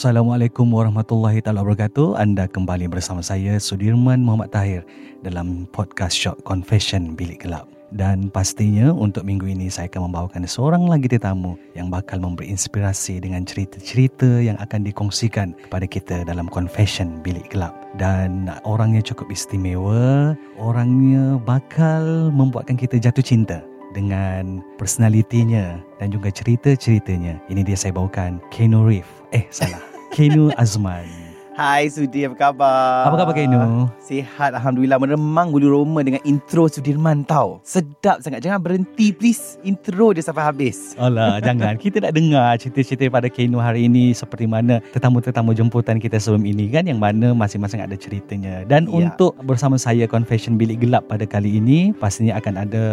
Assalamualaikum warahmatullahi taala wabarakatuh. Anda kembali bersama saya Sudirman Muhammad Tahir dalam podcast Shock Confession Bilik Gelap. Dan pastinya untuk minggu ini saya akan membawakan seorang lagi tetamu yang bakal memberi inspirasi dengan cerita-cerita yang akan dikongsikan kepada kita dalam Confession Bilik Gelap. Dan orangnya cukup istimewa, orangnya bakal membuatkan kita jatuh cinta dengan personalitinya dan juga cerita-ceritanya. Ini dia saya bawakan Keanu Reeves. Eh, salah. Keanu Azman. Hai Sudi, apa khabar? Apa khabar Keanu? Sihat, Alhamdulillah. Meremang bulu roma dengan intro Sudirman tau. Sedap sangat. Jangan berhenti please. Intro dia sampai habis. Alah, jangan. Kita nak dengar cerita-cerita pada Keanu hari ini seperti mana tetamu-tetamu jemputan kita sebelum ini kan yang mana masing-masing ada ceritanya. Dan Ya. untuk bersama saya Confession Bilik Gelap pada kali ini, pastinya akan ada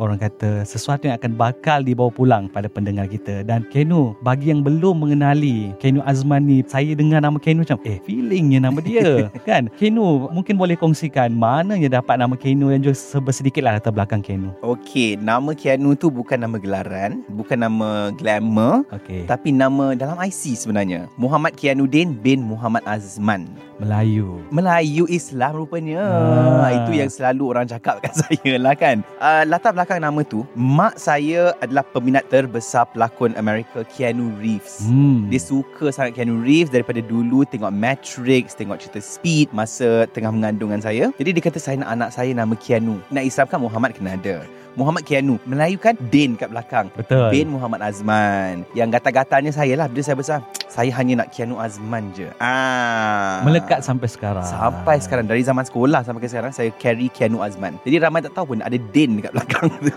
orang kata sesuatu yang akan bakal dibawa pulang pada pendengar kita. Dan Keanu, bagi yang belum mengenali Keanu Azman ni, saya dengar nama Keanu macam, eh feelingnya nama dia. kan? Keanu, mungkin boleh kongsikan mana yang dapat nama Keanu dan juga sedikit lah latar belakang Keanu. Okey, nama Keanu tu bukan nama gelaran. Bukan nama glamour. Okey. Tapi nama dalam IC sebenarnya. Muhammad Kianuddin bin Muhammad Azman. Melayu. Melayu Islam rupanya. Ah. Itu yang selalu orang cakap kat saya lah kan. Uh, latar belakang nama tu, mak saya adalah peminat terbesar pelakon Amerika Keanu Reeves. Hmm. Dia suka sangat Keanu Reeves daripada dulu tengok Matrix, tengok cerita Speed masa tengah mengandungan saya. Jadi dia kata saya nak anak saya nama Keanu. Nak Islamkan Muhammad kena ada. Muhammad Keanu. Melayu kan Din kat belakang. Betul. Bin Muhammad Azman. Yang gatal-gatalnya saya lah bila saya besar. Saya hanya nak Keanu Azman je. Ah. Melekat sampai sekarang. Sampai sekarang dari zaman sekolah sampai ke sekarang saya carry Keanu Azman. Jadi ramai tak tahu pun ada Din dekat belakang tu.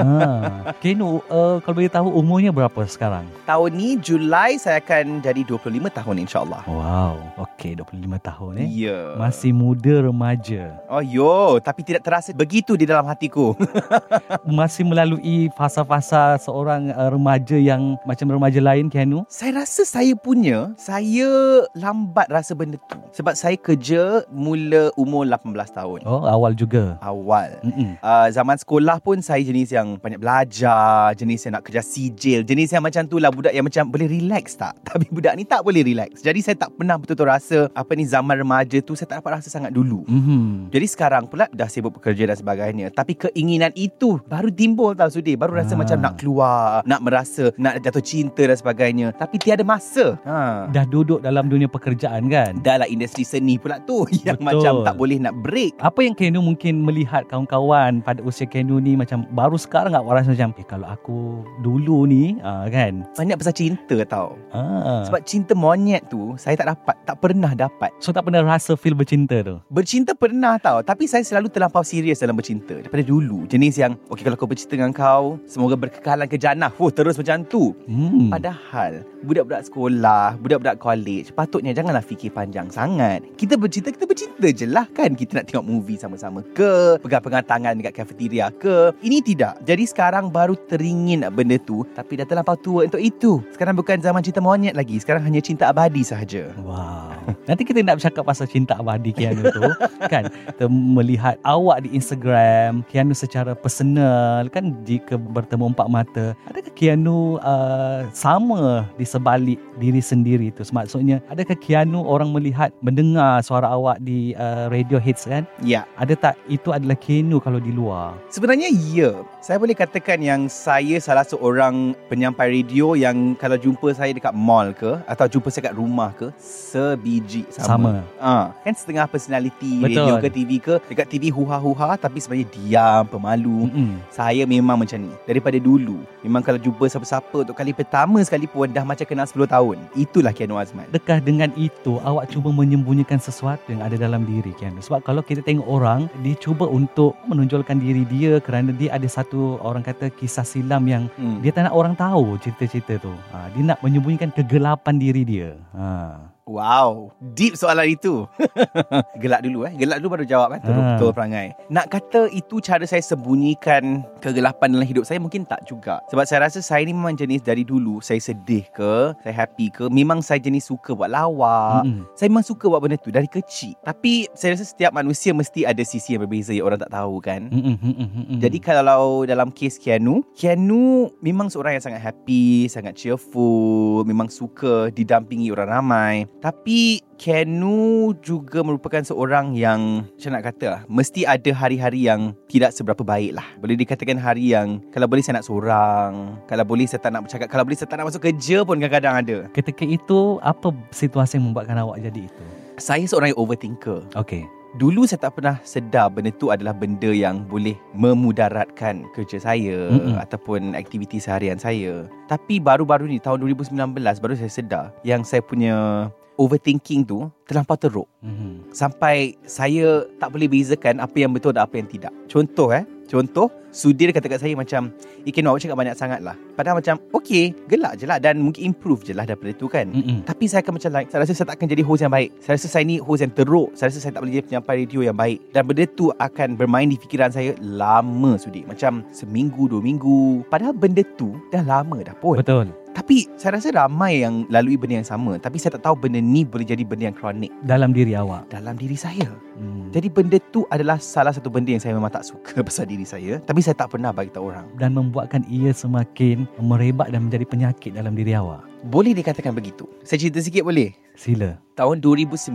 Ha. Keanu, uh, kalau boleh tahu umurnya berapa sekarang? Tahun ni Julai saya akan jadi 25 tahun insyaAllah. Wow, okey 25 tahun eh. Ya. Masih muda remaja. Oh yo, tapi tidak terasa begitu di dalam hatiku. Masih melalui fasa-fasa seorang uh, remaja yang macam remaja lain Keanu. saya rasa saya punya, saya lambat rasa benda tu. Sebab saya kerja mula umur 18 tahun. Oh, awal juga. Awal. Mm-mm. Uh, zaman sekolah pun saya jenis yang banyak belajar, jenis yang nak kerja sijil, jenis yang macam tu lah budak yang macam boleh relax tak? Tapi budak ni tak boleh relax. Jadi saya tak pernah betul-betul rasa apa ni zaman remaja tu saya tak dapat rasa sangat dulu. Mhm. Jadi sekarang pula dah sibuk bekerja dan sebagainya. Tapi keinginan itu baru timbul tau Sudi. Baru rasa Ah. macam nak keluar, nak merasa, nak jatuh cinta dan sebagainya. Tapi tiada masa. Ha. Dah duduk dalam dunia pekerjaan kan? Dah lah industri seni pula tu yang Betul. macam tak boleh nak break. Apa yang Keanu mungkin melihat kawan-kawan pada usia Keanu ni macam baru sekarang tak rasa macam eh kalau aku dulu ni ah, kan. Banyak pasal cinta tau. Ah. Sebab cinta monyet tu saya tak dapat, tak pernah dapat. so tak pernah rasa feel bercinta tu. Bercinta pernah tau Tapi saya selalu terlampau serius dalam bercinta Daripada dulu Jenis yang Okay kalau kau bercinta dengan kau Semoga berkekalan ke jannah. Fuh terus macam tu. Hmm. Padahal Budak-budak sekolah Budak-budak college Patutnya janganlah fikir panjang sangat. Kita bercinta Kita bercinta je lah kan? Kita nak tengok movie sama-sama ke? Pegang-pegang tangan dekat cafeteria ke? Ini tidak. Jadi sekarang baru teringin benda tu. Tapi dah terlampau tua untuk itu. Sekarang bukan zaman cinta monyet lagi. Sekarang hanya cinta abadi sahaja. Wow. Nanti kita nak bercakap pasal cinta abadi Keanu tu kan. Kita melihat awak di Instagram, Keanu secara personal kan jika bertemu empat mata, adakah Keanu uh, sama di sebalik diri sendiri itu. Maksudnya, adakah Keanu orang melihat, mendengar suara awak di uh, radio hits kan? Ya. Ada tak itu adalah Keanu kalau di luar? Sebenarnya ya. Saya boleh katakan yang saya salah seorang penyampai radio yang kalau jumpa saya dekat mall ke atau jumpa saya kat rumah ke sebiji sama. Sama. Ah, kan setengah personality Betul. radio ke TV ke dekat TV huha-huha tapi sebenarnya diam, pemalu. Mm-mm. Saya memang macam ni Daripada dulu Memang kalau jumpa siapa-siapa Untuk kali pertama sekalipun Dah macam kenal 10 tahun Itulah Keanu Azman Adakah dengan itu awak cuba menyembunyikan sesuatu yang ada dalam diri Keanu? Sebab kalau kita tengok orang, dia cuba untuk menonjolkan diri dia kerana dia ada satu orang kata kisah silam yang hmm. dia tak nak orang tahu cerita-cerita tu. Ha, dia nak menyembunyikan kegelapan diri dia. Ha. Wow Deep soalan itu Gelak dulu eh Gelak dulu baru jawab kan Terus Ah. betul perangai Nak kata itu cara saya sembunyikan Kegelapan dalam hidup saya Mungkin tak juga Sebab saya rasa saya ni memang jenis dari dulu Saya sedih ke Saya happy ke Memang saya jenis suka buat lawak Mm-mm. Saya memang suka buat benda tu Dari kecil Tapi saya rasa setiap manusia Mesti ada sisi yang berbeza Yang orang tak tahu kan mm-mm. Jadi kalau dalam kes Keanu, Keanu memang seorang yang sangat happy, sangat cheerful, memang suka didampingi orang ramai. Tapi Keanu juga merupakan seorang yang macam nak kata lah, mesti ada hari-hari yang tidak seberapa baik lah. Boleh dikatakan hari yang kalau boleh saya nak seorang, kalau boleh saya tak nak bercakap, kalau boleh saya tak nak masuk kerja pun kadang-kadang ada. ketika itu apa situasi yang membuatkan awak jadi itu? Saya seorang yang overthinker. Okey. Dulu saya tak pernah sedar benda tu adalah benda yang boleh memudaratkan kerja saya Mm-mm. ataupun aktiviti seharian saya. Tapi baru-baru ni tahun 2019 baru saya sedar yang saya punya overthinking tu terlampau teruk. Mm-hmm. sampai saya tak boleh bezakan apa yang betul dan apa yang tidak. Contoh eh, contoh Sudir kata kat saya macam Ikan awak cakap banyak sangat lah. Padahal macam Okay gelak je lah Dan mungkin improve je lah daripada tu kan. Mm-mm. tapi saya akan macam like Saya rasa saya tak akan jadi host yang baik. Saya rasa saya ni host yang teruk. Saya rasa saya tak boleh jadi penyampai radio yang baik. Dan benda tu akan bermain di fikiran saya Lama sudi Macam seminggu, dua minggu. Padahal benda tu dah lama dah pun. Betul. Tapi saya rasa ramai yang lalui benda yang sama Tapi saya tak tahu benda ni boleh jadi benda yang kronik Dalam diri awak. Dalam diri saya Hmm. Jadi benda tu adalah salah satu benda yang saya memang tak suka Pasal diri saya Tapi saya tak pernah bagi tahu orang dan membuatkan ia semakin merebak dan menjadi penyakit dalam diri awak. Boleh dikatakan begitu? Saya cerita sikit boleh? Sila. Tahun 2019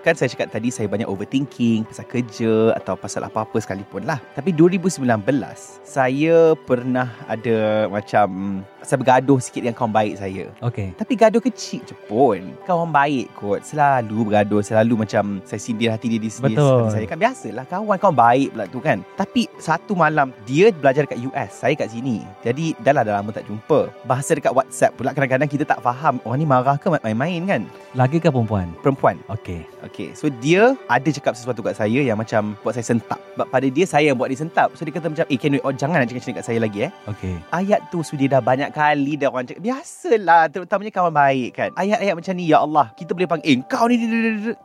Kan saya cakap tadi Saya banyak overthinking Pasal kerja Atau pasal apa-apa sekalipun lah. Tapi 2019 Saya pernah ada Macam Saya bergaduh sikit Dengan kawan baik saya. Okey. tapi gaduh kecil je pun. Kawan baik kot Selalu bergaduh Selalu macam Saya sindir hati dia di sini Betul. Saya. Kan biasalah Kawan kawan baik pula tu kan. Tapi satu malam Dia belajar dekat US Saya kat sini. Jadi dah lah dah lama tak jumpa. Bahasa dekat WhatsApp pula Kadang-kadang kita tak faham Orang ni marah ke main-main kan? Lagi ke perempuan? Perempuan. Okey. Okay So dia ada cakap sesuatu kat saya Yang macam Buat saya sentap. Sebab pada dia Saya yang buat dia sentap. So dia kata macam Eh can you, oh, Jangan nak cakap macam ni kat saya lagi eh. Okey. Ayat tu sudah dah banyak kali dah orang cakap. Biasalah Terutamanya kawan baik kan. Ayat-ayat macam ni Ya Allah Kita boleh panggil Eh kau ni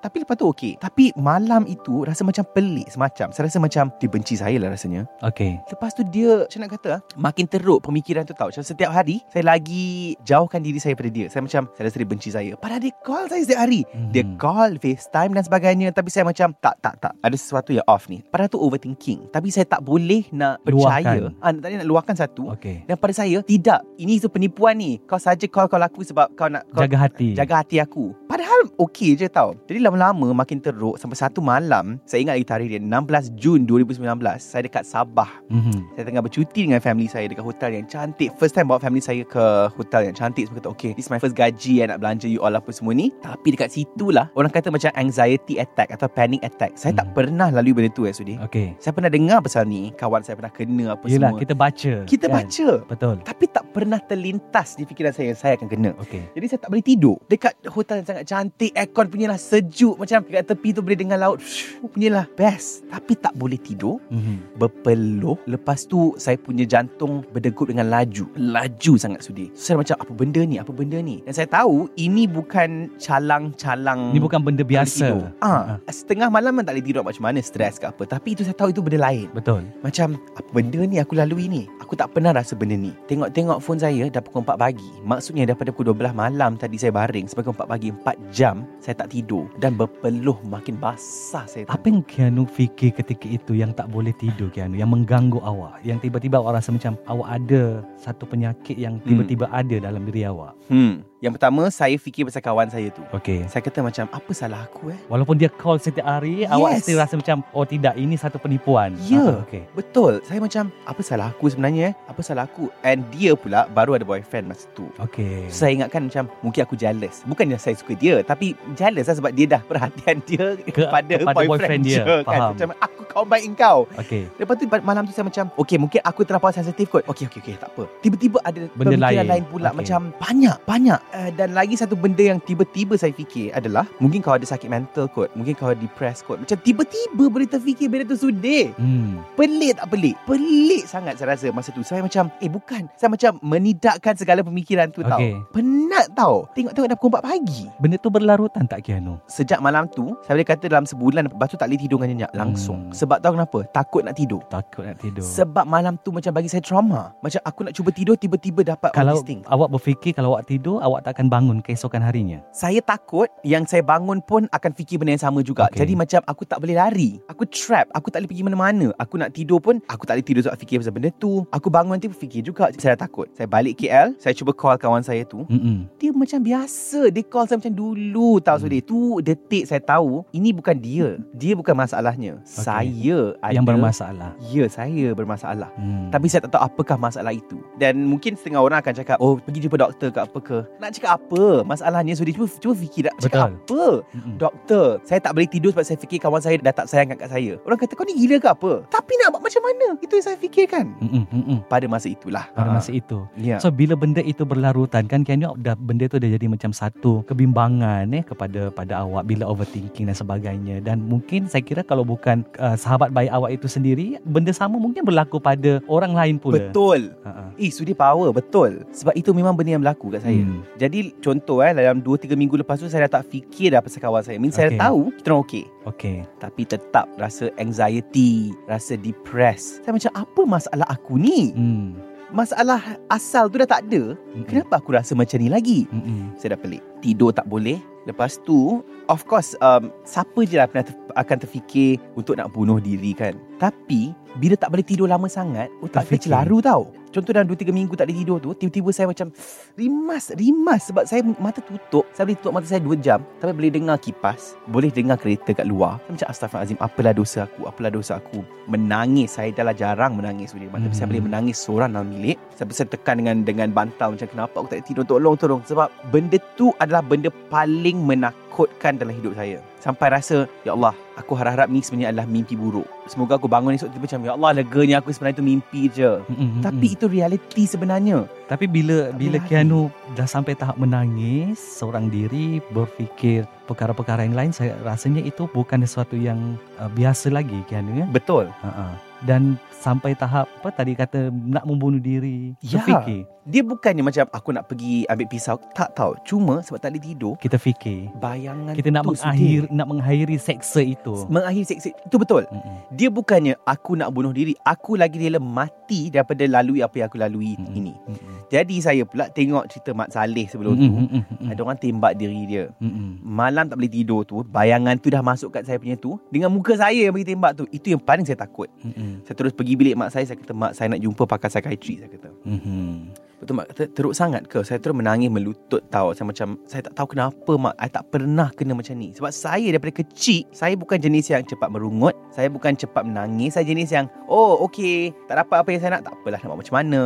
Tapi lepas tu okey. Tapi malam itu Rasa macam pelik semacam. Saya rasa macam Dia benci saya lah rasanya. Okey. Lepas tu dia Macam nak kata Makin teruk pemikiran tu tau. Macam setiap hari Saya lagi Jauhkan diri saya pada dia. Saya macam Saya rasa dia benci saya. Padahal dia call saya setiap hari. Dia Mhm. call FaceTime dan sebagainya. Tapi saya macam Tak tak tak. Ada sesuatu yang off ni. Padahal tu overthinking. Tapi saya tak boleh nak percaya. Luahkan. ah, boleh nak luahkan satu. Okey. dan pada saya Tidak. Ini tu penipuan ni. Kau saja call call aku Sebab kau nak kau Jaga hati. Jaga hati aku. Padahal okey je tau. Jadi lama-lama makin teruk Sampai satu malam Saya ingat lagi tarikh dia 16 Jun 2019 Saya dekat Sabah. Mhm. Saya tengah bercuti dengan family saya Dekat hotel yang cantik. First time bawa family saya ke hotel yang cantik Semua kata okay This is my first gaji Yang nak belanja you all apa semua ni Tapi dekat situ lah Orang kata macam anxiety attack Atau panic attack Saya tak Hmm. pernah lalui benda tu eh Sudi Okey. Saya pernah dengar pasal ni Kawan saya pernah kena apa Yelah, semua kita baca. Kita kan? baca Betul. Tapi tak pernah terlintas di fikiran saya Saya akan kena Okey. Jadi saya tak boleh tidur Dekat hotel yang sangat cantik Aircon punyalah sejuk Macam dekat tepi tu boleh dengar laut Shoo, Punyalah best Tapi tak boleh tidur Mhm. Berpeluh Lepas tu saya punya jantung berdegup dengan laju Laju sangat sudi so, Saya macam apa benda ni Apa benda ni? Dan saya tahu Ini bukan calang-calang Ini bukan benda biasa. Ah, Setengah malam memang tak boleh tidur Macam mana stres ke apa. Tapi itu saya tahu itu benda lain. Betul. macam apa benda ni aku lalui ni? Aku tak pernah rasa benda ni. Tengok-tengok phone saya dah pukul 4 pagi. Maksudnya daripada pukul 12 malam tadi saya baring Sampai pukul 4 pagi 4 jam saya tak tidur Dan berpeluh makin basah saya Apa yang Keanu fikir ketika itu yang tak boleh tidur Keanu Yang mengganggu awak Yang tiba-tiba awak rasa macam Awak ada satu penyakit yang Hmm. tiba-tiba ada dalam diri awak? Hmm. Yang pertama, saya fikir pasal kawan saya tu. Okey. Saya kata macam, apa salah aku eh? Walaupun dia call setiap hari, awak Yes. still rasa macam oh tidak ini satu penipuan. Ya. Ah, okey. Betul. Saya macam, apa salah aku sebenarnya eh? Apa salah aku? And dia pula baru ada boyfriend masa tu. Okey. So, saya ingatkan macam mungkin aku jealous. Bukannya saya suka dia, tapi jealous lah sebab dia dah perhatian dia Ke- kepada, kepada boyfriend dia. je, kan. Faham. Macam aku kawan baik kau. Okey. Lepas tu malam tu saya macam Okay mungkin aku terlampau sensitif kot Okay okay okay tak apa Tiba-tiba ada Benda pemikiran lain. lain, pula Okey. Macam banyak banyak uh, Dan lagi satu benda yang tiba-tiba saya fikir adalah Mungkin kau ada sakit mental kot Mungkin kau depressed kot Macam tiba-tiba boleh terfikir benda tu sudir Hmm. Pelik tak pelik? Pelik sangat saya rasa masa tu Saya macam Eh bukan Saya macam menidakkan segala pemikiran tu tau Okey. Penat tau Tengok-tengok dah pukul 4 pagi Benda tu berlarutan tak Kianu? Sejak malam tu Saya boleh kata dalam sebulan Lepas tu tak boleh tidur dengan nyenyak Langsung Hmm. Sebab tahu kenapa? Takut nak tidur Takut nak tidur. sebab malam tu macam bagi saya trauma. Macam aku nak cuba tidur tiba-tiba dapat all kalau awak berfikir kalau awak tidur, awak tak akan bangun keesokan harinya. Saya takut yang saya bangun pun akan fikir benda yang sama juga. Okay. Jadi macam aku tak boleh lari. Aku trap. Aku tak boleh pergi mana-mana. Aku nak tidur pun aku tak boleh tidur sebab fikir pasal benda tu. Aku bangun nanti fikir juga. Saya dah takut. Saya balik KL. Saya cuba call kawan saya tu. Mm-mm. Dia macam biasa. Dia call saya macam dulu tau. So Hmm. dia tu detik saya tahu ini bukan dia. Dia bukan masalahnya. Saya ada Yang bermasalah. Ya, saya bermasalah. Hmm. Tapi saya tak tahu apakah masalah itu. Dan mungkin setengah orang akan cakap, oh pergi jumpa doktor ke apa ke. Nak cakap apa? Masalahnya, so dia cuba, cuba fikir nak cakap Betul. apa. Mm-mm. Doktor, saya tak boleh tidur sebab saya fikir kawan saya dah tak sayang kat saya. Orang kata, kau ni gila ke apa? Tapi nak buat macam mana? Itu yang saya fikirkan. Mm-mm. Mm-mm. Pada masa itulah. Pada Ah. masa itu. Ya. So bila benda itu berlarutan kan Kianu dah benda tu dah jadi macam satu kebimbangan eh kepada pada awak bila overthinking dan sebagainya dan mungkin saya kira kalau bukan uh, sahabat baik awak itu sendiri benda sama mungkin berlaku pada orang lain pula. Betul. Ha-ha. Eh, sudi power. Betul. Sebab itu memang benda yang berlaku kat saya. Hmm. Jadi, contoh eh, dalam 2-3 minggu lepas tu, saya dah tak fikir dah pasal kawan saya. Saya Okay. dah tahu kita orang okey. Okey. Tapi tetap rasa anxiety, rasa depressed. Saya macam, apa masalah aku ni? Hmm. Masalah asal tu dah tak ada. Mm-mm. Kenapa aku rasa macam ni lagi? Mm-mm. Saya dah pelik. Tidur tak boleh. Lepas tu, of course, um, siapa je lah pernah ter- akan terfikir untuk nak bunuh diri kan. Tapi, bila tak boleh tidur lama sangat, otak kita Terfikir. celaru tau. Contoh dalam 2-3 minggu tak boleh tidur tu, tiba-tiba saya macam rimas, rimas. Sebab saya mata tutup. Saya boleh tutup mata saya 2 jam. Tapi boleh dengar kipas. Boleh dengar kereta kat luar. Saya macam astagfirullahalazim, apalah dosa aku, apalah dosa aku. Menangis, saya dah lah jarang menangis. Tapi Hmm. saya boleh menangis seorang dalam bilik. Sampai saya tekan dengan dengan bantal macam kenapa aku tak boleh tidur. Tolong, tolong. Sebab benda tu adalah benda paling menakutkan dalam hidup saya. Sampai rasa, Ya Allah, aku harap-harap ni sebenarnya adalah mimpi buruk. Semoga aku bangun esok tu macam, Ya Allah, leganya aku sebenarnya itu mimpi je. Mm-mm. Tapi itu realiti sebenarnya. Tapi bila Tak bila boleh Kianu dah sampai tahap menangis seorang diri berfikir perkara-perkara yang lain saya rasanya itu bukan sesuatu yang uh, biasa lagi Kianu ya. Betul. Ha Dan sampai tahap apa tadi kata nak membunuh diri. Ya. Terfikir. Dia bukannya macam aku nak pergi ambil pisau. Tak tahu. Cuma sebab tak boleh tidur, Kita fikir bayangan kita nak mengakhir nak mengakhiri seksa itu. Mengakhiri seksi. Itu betul. Mm-mm. Dia bukannya aku nak bunuh diri. Aku lagi rela mati daripada lalui apa yang aku lalui Mm-mm. ini. Mm-mm. Jadi saya pula tengok cerita Mat Saleh sebelum tu. Mm-mm. Mm-mm. Ada orang tembak diri dia. Mm-mm. Malam tak boleh tidur tu, bayangan tu dah masuk kat saya punya tu. Dengan muka saya yang bagi tembak tu. Itu yang paling saya takut. Mm-mm. Saya terus pergi bilik mak saya. Saya kata, mak saya nak jumpa pakar psikiatri. Saya kata. Mhm. Betul mak teruk sangat ke? Saya terus menangis melutut tau. Saya macam, saya tak tahu kenapa mak. Saya tak pernah kena macam ni. Sebab saya daripada kecil, saya bukan jenis yang cepat merungut. Saya bukan cepat menangis. Saya jenis yang, oh okay, tak dapat apa yang saya nak. Tak apalah nak buat macam mana.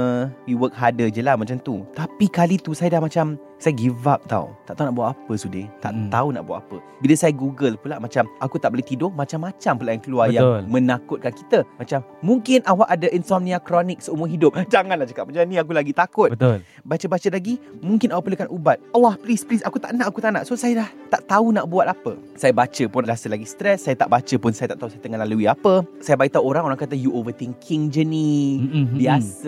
We work harder je lah macam tu. Tapi kali tu saya dah macam, saya give up tau. Tak tahu nak buat apa sudah. Tak Mm. tahu nak buat apa. Bila saya google pula macam, aku tak boleh tidur. Macam-macam pula yang keluar Betul. yang menakutkan kita. Macam, mungkin awak ada insomnia kronik seumur hidup. Janganlah cakap macam ni. Aku lagi takut Betul. baca-baca lagi mungkin awak perlukan ubat Allah please please aku tak nak aku tak nak so saya dah tak tahu nak buat apa saya baca pun rasa lagi stres saya tak baca pun saya tak tahu saya tengah lalui apa saya beritahu orang orang kata you overthinking je ni. Mm-mm.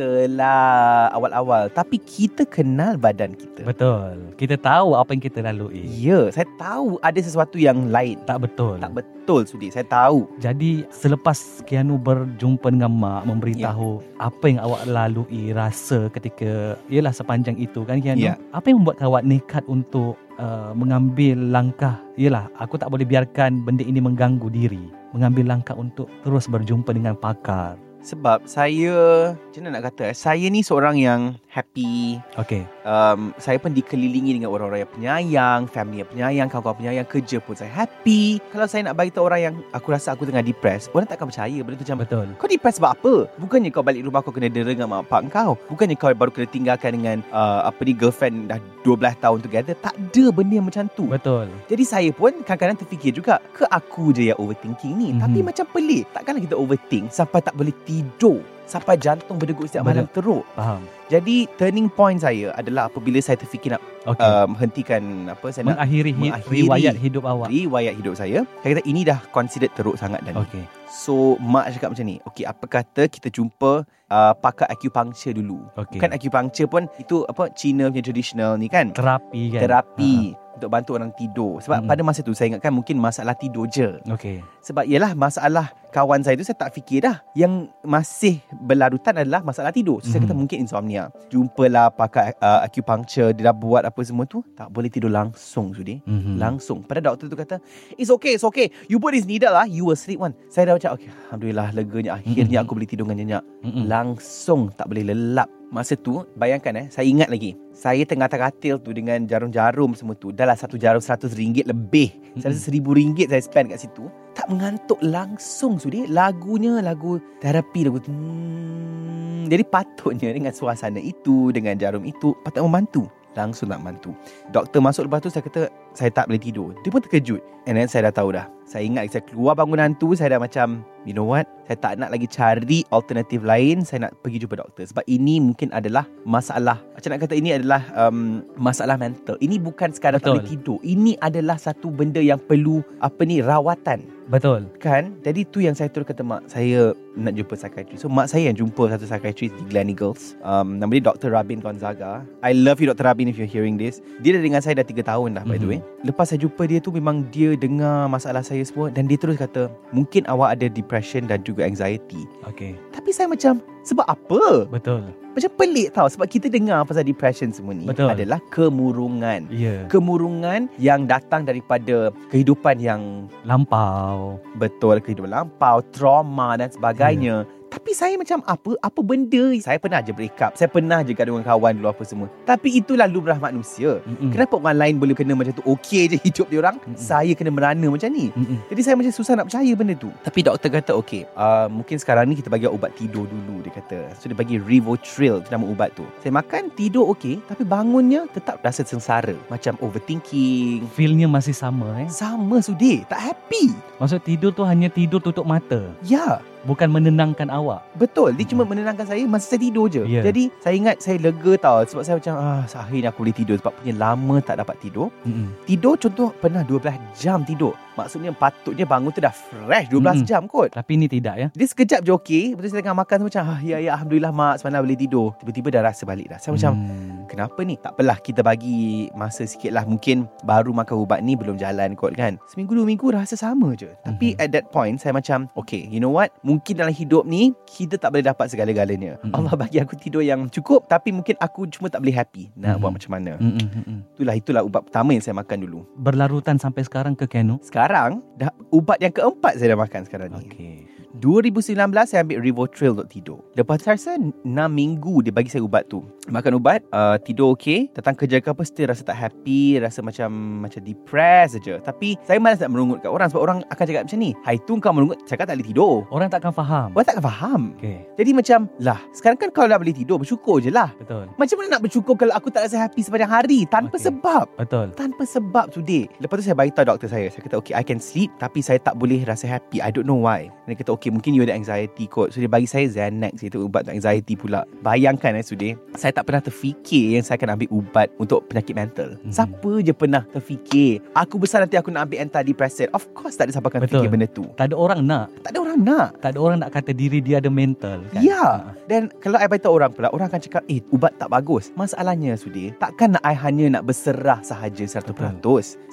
biasalah awal-awal tapi kita kenal badan kita Betul. Kita tahu apa yang kita lalui. ya saya tahu ada sesuatu yang lain Tak betul. tak betul sudi saya tahu Jadi selepas Kianu berjumpa dengan mak memberitahu Ya. apa yang awak lalui rasa ketika ialah sepanjang itu kan Kianu. Ya. Apa yang membuat awak nekat untuk uh, mengambil langkah ialah aku tak boleh biarkan benda ini mengganggu diri. Mengambil langkah untuk terus berjumpa dengan pakar. Sebab saya Macam mana nak kata eh, Saya ni seorang yang Happy Okey. um, Saya pun dikelilingi dengan orang-orang yang penyayang Family yang penyayang Kawan-kawan penyayang Kerja pun saya happy Kalau saya nak bagi tahu orang yang Aku rasa aku tengah depressed Orang takkan percaya Benda tu macam Betul. Kau depressed sebab apa? Bukannya kau balik rumah kau kena dera dengan mak bapak kau Bukannya kau baru kena tinggalkan dengan uh, Apa ni girlfriend dah 12 tahun together Tak ada benda yang macam tu Betul. Jadi saya pun kadang-kadang terfikir juga Ke aku je yang overthinking ni Mhm. Tapi macam pelik Takkanlah kita overthink Sampai tak boleh tidur Sampai jantung berdegup setiap malam teruk Faham. Jadi turning point saya adalah Apabila saya terfikir nak Okey. um, Hentikan Apa saya nak mengakhiri, hi- mengakhiri riwayat hidup awak. Riwayat hidup saya Saya kata ini dah considered teruk sangat dan Okey. So mak cakap macam ni Okay apa kata kita jumpa uh, Pakar acupuncture dulu Okey. Kan acupuncture pun Itu apa Cina punya traditional ni kan Terapi kan. Terapi Untuk bantu orang tidur Sebab Mm-mm. pada masa tu Saya ingatkan mungkin masalah tidur je. Okey. Sebab ialah masalah Kawan saya tu Saya tak fikir dah Yang masih berlarutan adalah Masalah tidur So saya Mhm. kata mungkin insomnia Jumpalah pakar uh, acupuncture Dia dah buat apa semua tu Tak boleh tidur langsung Sudi Mhm. Langsung Pada doktor tu kata It's okay It's okay You put this needle lah You will sleep one Saya dah macam okay, Alhamdulillah leganya Akhirnya Mhm. aku boleh tidur dengan nyenyak Mm-mm. Langsung tak boleh lelap Masa tu Bayangkan eh Saya ingat lagi. Saya tengah terkatil tu Dengan jarum-jarum semua tu. Dah lah satu jarum Seratus ringgit lebih. Saya rasa seribu ringgit Saya spend kat situ. Tak mengantuk langsung Sudi Lagunya lagu Terapi lagu hmm, Jadi patutnya Dengan suasana itu Dengan jarum itu Patut membantu. Langsung tak membantu Doktor masuk lepas tu Saya kata Saya tak boleh tidur. Dia pun terkejut. And then saya dah tahu dah. Saya ingat Saya keluar bangunan tu Saya dah macam You know what? Saya tak nak lagi cari Alternatif lain. Saya nak pergi jumpa doktor. Sebab ini mungkin adalah Masalah. Macam nak kata ini adalah um, Masalah mental. Ini bukan sekadar tak Betul. boleh tidur. Ini adalah satu benda yang perlu Apa ni Rawatan. Betul. Kan? Jadi tu yang saya terus kata mak Saya nak jumpa psychiatrist. So mak saya yang jumpa Satu psychiatrist di Glen Eagles. Um, Nama dia Dr. Rabin Gonzaga. I love you Dr. Rabin If you're hearing this. Dia dah dengan saya dah 3 tahun dah by the Mhm. Way Lepas saya jumpa dia tu Memang dia dengar masalah saya semua Dan dia terus kata Mungkin awak ada depression Dan juga anxiety Okey. Tapi saya macam Sebab apa? Betul. Macam pelik tau Sebab kita dengar pasal depression semua ni Betul. Adalah kemurungan Ya. Kemurungan yang datang daripada kehidupan yang Lampau. betul kehidupan lampau, trauma dan sebagainya. Tapi saya macam apa apa benda? Saya pernah je break up. Saya pernah je gaduh dengan kawan dulu apa semua. Tapi itulah lumrah manusia. Mm-mm. Kenapa orang lain boleh kena macam tu? Okey je hidup dia orang. Mm-mm. Saya kena merana macam ni. Mm-mm. Jadi saya macam susah nak percaya benda tu. Tapi doktor kata okey uh, Mungkin sekarang ni kita bagi ubat tidur dulu Dia kata. So dia bagi Rivotril Tu nama ubat tu. Saya makan tidur okey Tapi bangunnya tetap rasa sengsara. Macam overthinking. Feel-nya masih sama eh. Sama sudi Tak happy. Maksud tidur tu hanya tidur tutup mata. Ya Bukan menenangkan awak. Betul Dia cuma menenangkan saya Masa saya tidur je Ya. Jadi saya ingat Saya lega tau Sebab saya macam ah, Akhirnya aku boleh tidur Sebab punya lama tak dapat tidur Mm-mm. Tidur contoh Pernah 12 jam tidur Maksudnya patutnya bangun tu dah fresh 12 Mm-mm. jam kot Tapi ni tidak ya. Dia sekejap je okey Lepas saya tengah makan macam ah, Ya ya Alhamdulillah mak Semalam boleh tidur Tiba-tiba dah rasa balik dah Saya macam Hmm. Kenapa ni? Tak apalah kita bagi masa sikit lah Mungkin baru makan ubat ni belum jalan kot kan Seminggu dua minggu rasa sama je Tapi Mhm. at that point saya macam Okay you know what Mungkin dalam hidup ni Kita tak boleh dapat segala-galanya Mhm. Allah bagi aku tidur yang cukup Tapi mungkin aku cuma tak boleh happy Nak Mhm. buat macam mana mm-mm. Itulah itulah ubat pertama yang saya makan dulu Berlarutan sampai sekarang ke Kenu? Sekarang dah Ubat yang keempat saya dah makan sekarang ni Okey. 2019 saya ambil Rivotril untuk tidur. Lepas tu saya rasa 6 minggu dia bagi saya ubat tu. Makan ubat, uh, tidur okey, datang kerja ke apa still rasa tak happy, rasa macam macam depressed saja. Tapi saya malas nak merungut kat orang sebab orang akan cakap macam ni. Hai tu kau merungut, cakap tak boleh tidur. Orang takkan faham. Orang takkan faham. Okey. Jadi macam, lah, sekarang kan kau dah boleh tidur, bersyukur je lah. Betul. Macam mana nak bersyukur kalau aku tak rasa happy sepanjang hari tanpa Okey. sebab? Betul. Tanpa sebab today Lepas tu saya beritahu doktor saya Saya kata okay I can sleep Tapi saya tak boleh rasa happy I don't know why Dia kata okay Mungkin you ada anxiety kot. So dia bagi saya Xanax Itu ubat untuk anxiety pula. Bayangkan eh Sudir Saya tak pernah terfikir Yang saya akan ambil ubat Untuk penyakit mental. Mhm. Siapa je pernah terfikir? Aku besar nanti aku nak ambil antidepressant. Of course tak ada siapa akan Betul. fikir benda tu. Tak ada orang nak. Tak ada orang nak. Tak ada orang nak kata diri dia ada mental kan? Ya. Dan kalau I beritahu orang pula Orang akan cakap Eh ubat tak bagus. Masalahnya Sudir Takkan nak I hanya nak berserah sahaja 100%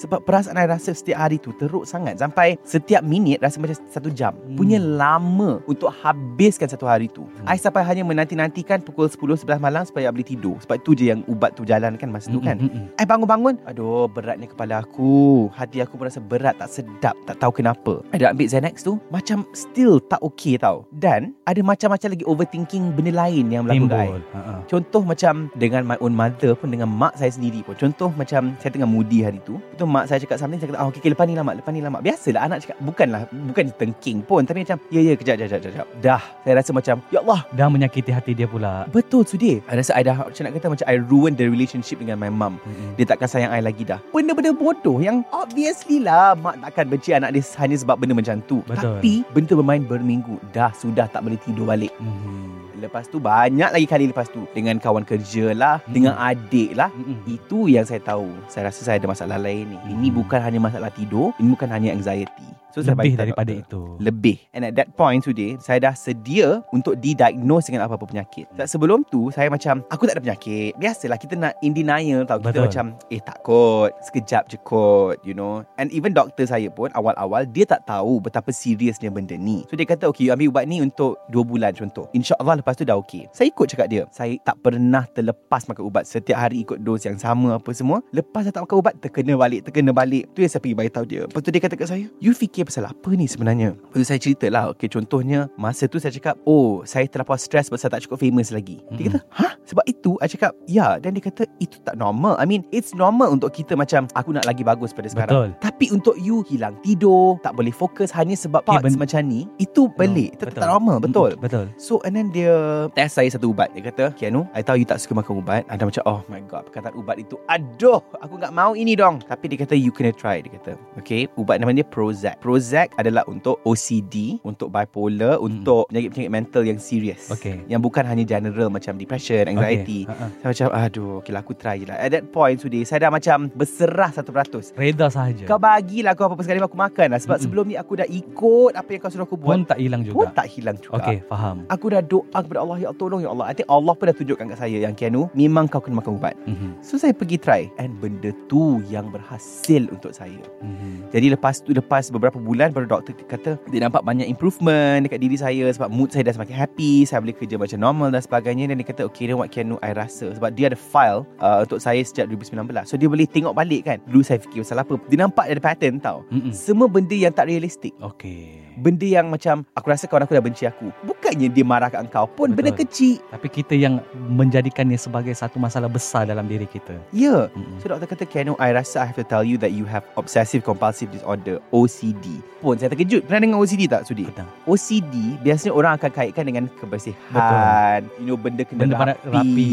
Sebab perasaan I rasa setiap hari tu Teruk sangat. Sampai setiap minit Rasa macam satu jam. Hmm. Punya lama untuk habiskan satu hari tu. Hmm. Hmm. I sampai hanya menanti-nantikan pukul 10 11 malam supaya I boleh tidur. Sebab tu je yang ubat tu jalan kan masa tu kan. Mm, mm, mm. I bangun-bangun Aduh beratnya kepala aku Hati aku pun rasa berat Tak sedap Tak tahu kenapa I dah ambil Xanax tu Macam still tak okay tau Dan Ada macam-macam lagi overthinking Benda lain yang berlaku kat I. Ha, ha. Contoh macam Dengan my own mother pun Dengan mak saya sendiri pun Contoh macam Saya tengah moody hari tu Itu mak saya cakap something Saya kata oh, okay, okay, lepas ni lah mak Lepas ni lah mak Biasalah anak cakap Bukanlah Bukan tengking pun Tapi macam Ya ya kejap kejap kejap, kejap Dah Saya rasa macam Ya Allah Dah menyakiti hati dia pula. Betul Sudir I rasa I dah Macam nak kata Macam I ruin the relationship Dengan my mum Mm-mm. dia takkan sayang I lagi dah Benda-benda bodoh Yang obviously lah Mak takkan benci anak dia Hanya sebab benda macam tu Betul. Tapi Benda bermain berminggu Dah sudah tak boleh tidur balik Mhm. Lepas tu banyak lagi kali lepas tu Dengan kawan kerja lah Hmm. Dengan adik lah Mm-mm. Itu yang saya tahu Saya rasa saya ada masalah lain ni Ini Hmm. bukan hanya masalah tidur Ini bukan hanya anxiety So saya Lebih tahu daripada doktor. itu. Lebih. And at that point today Saya dah sedia Untuk didiagnose Dengan apa-apa penyakit. Sebab sebelum tu Saya macam Aku tak ada penyakit. Biasalah kita nak In denial tau. Kita Betul. macam Eh tak kot. Sekejap je kot You know. And even doktor saya pun Awal-awal Dia tak tahu Betapa seriousnya benda ni. So dia kata Okay you ambil ubat ni Untuk 2 bulan contoh. InsyaAllah lepas tu dah okay. Saya ikut cakap dia. Saya tak pernah terlepas makan ubat. Setiap hari ikut dos yang sama Apa semua. Lepas saya tak makan ubat Terkena balik Terkena balik. Tu yang saya pergi beritahu dia. Lepas tu dia kata kat saya You fikir pasal apa ni sebenarnya? Lepas tu saya cerita lah Okay contohnya Masa tu saya cakap Oh saya terlampau stres saya tak cukup famous lagi. Dia Mm-mm. kata Hah? Sebab itu? I cakap Ya. Dan dia kata Itu tak normal. I mean It's normal untuk kita macam Aku nak lagi bagus pada sekarang. Betul. Tapi untuk you Hilang tidur Tak boleh fokus Hanya sebab Okay, parts ben- macam ni Itu pelik. Itu tak normal Betul. Betul. So and then dia test saya satu ubat. Dia kata Kianu I tahu you tak suka makan ubat. Ada macam oh my god Perkataan ubat itu Aduh Aku tak mau ini dong. Tapi dia kata you kena try. Dia kata Okay Ubat nama dia Prozac Prozac adalah untuk OCD Untuk bipolar Untuk penyakit-penyakit mental yang serius Okay. Yang bukan hanya general Macam depression Anxiety Okay. Ha, ha. Saya macam aduh Okay lah aku try je lah At that point Sudi Saya dah macam Berserah 100% Reda sahaja. Kau bagilah aku apa-apa sekali Aku makan lah Sebab Mm-mm. sebelum ni aku dah ikut Apa yang kau suruh aku buat Pun tak hilang Pun juga. tak hilang juga Okay, faham. Aku dah doa kepada Allah Ya tolong ya Allah I think Allah pun dah tunjukkan kat saya Yang Kianu Memang kau kena makan ubat Mhm. So saya pergi try And benda tu yang berhasil untuk saya Mhm. Jadi lepas tu Lepas beberapa bulan Baru doktor kata Dia nampak banyak improvement Dekat diri saya Sebab mood saya dah semakin happy Saya boleh kerja macam normal dan sebagainya Dan dia kata Okay then what Kianu I rasa Sebab dia ada file uh, Untuk saya sejak 2019 So dia boleh tengok balik kan Dulu saya fikir pasal apa Dia nampak ada pattern tau Mm-mm. Semua benda yang tak realistik Okay. Benda yang macam Aku rasa kawan aku dah benci aku Bukannya dia marah kat engkau pun Betul. Benda kecil Tapi kita yang menjadikannya sebagai satu masalah besar dalam diri kita. Ya Mm-mm. So doktor kata Kianu I rasa I have to tell you That you have Obsessive Compulsive Disorder OCD Pun saya terkejut Pernah dengar OCD tak Sudi? Betul. OCD Biasanya orang akan kaitkan Dengan kebersihan You know benda kena Benda rapi, rapi.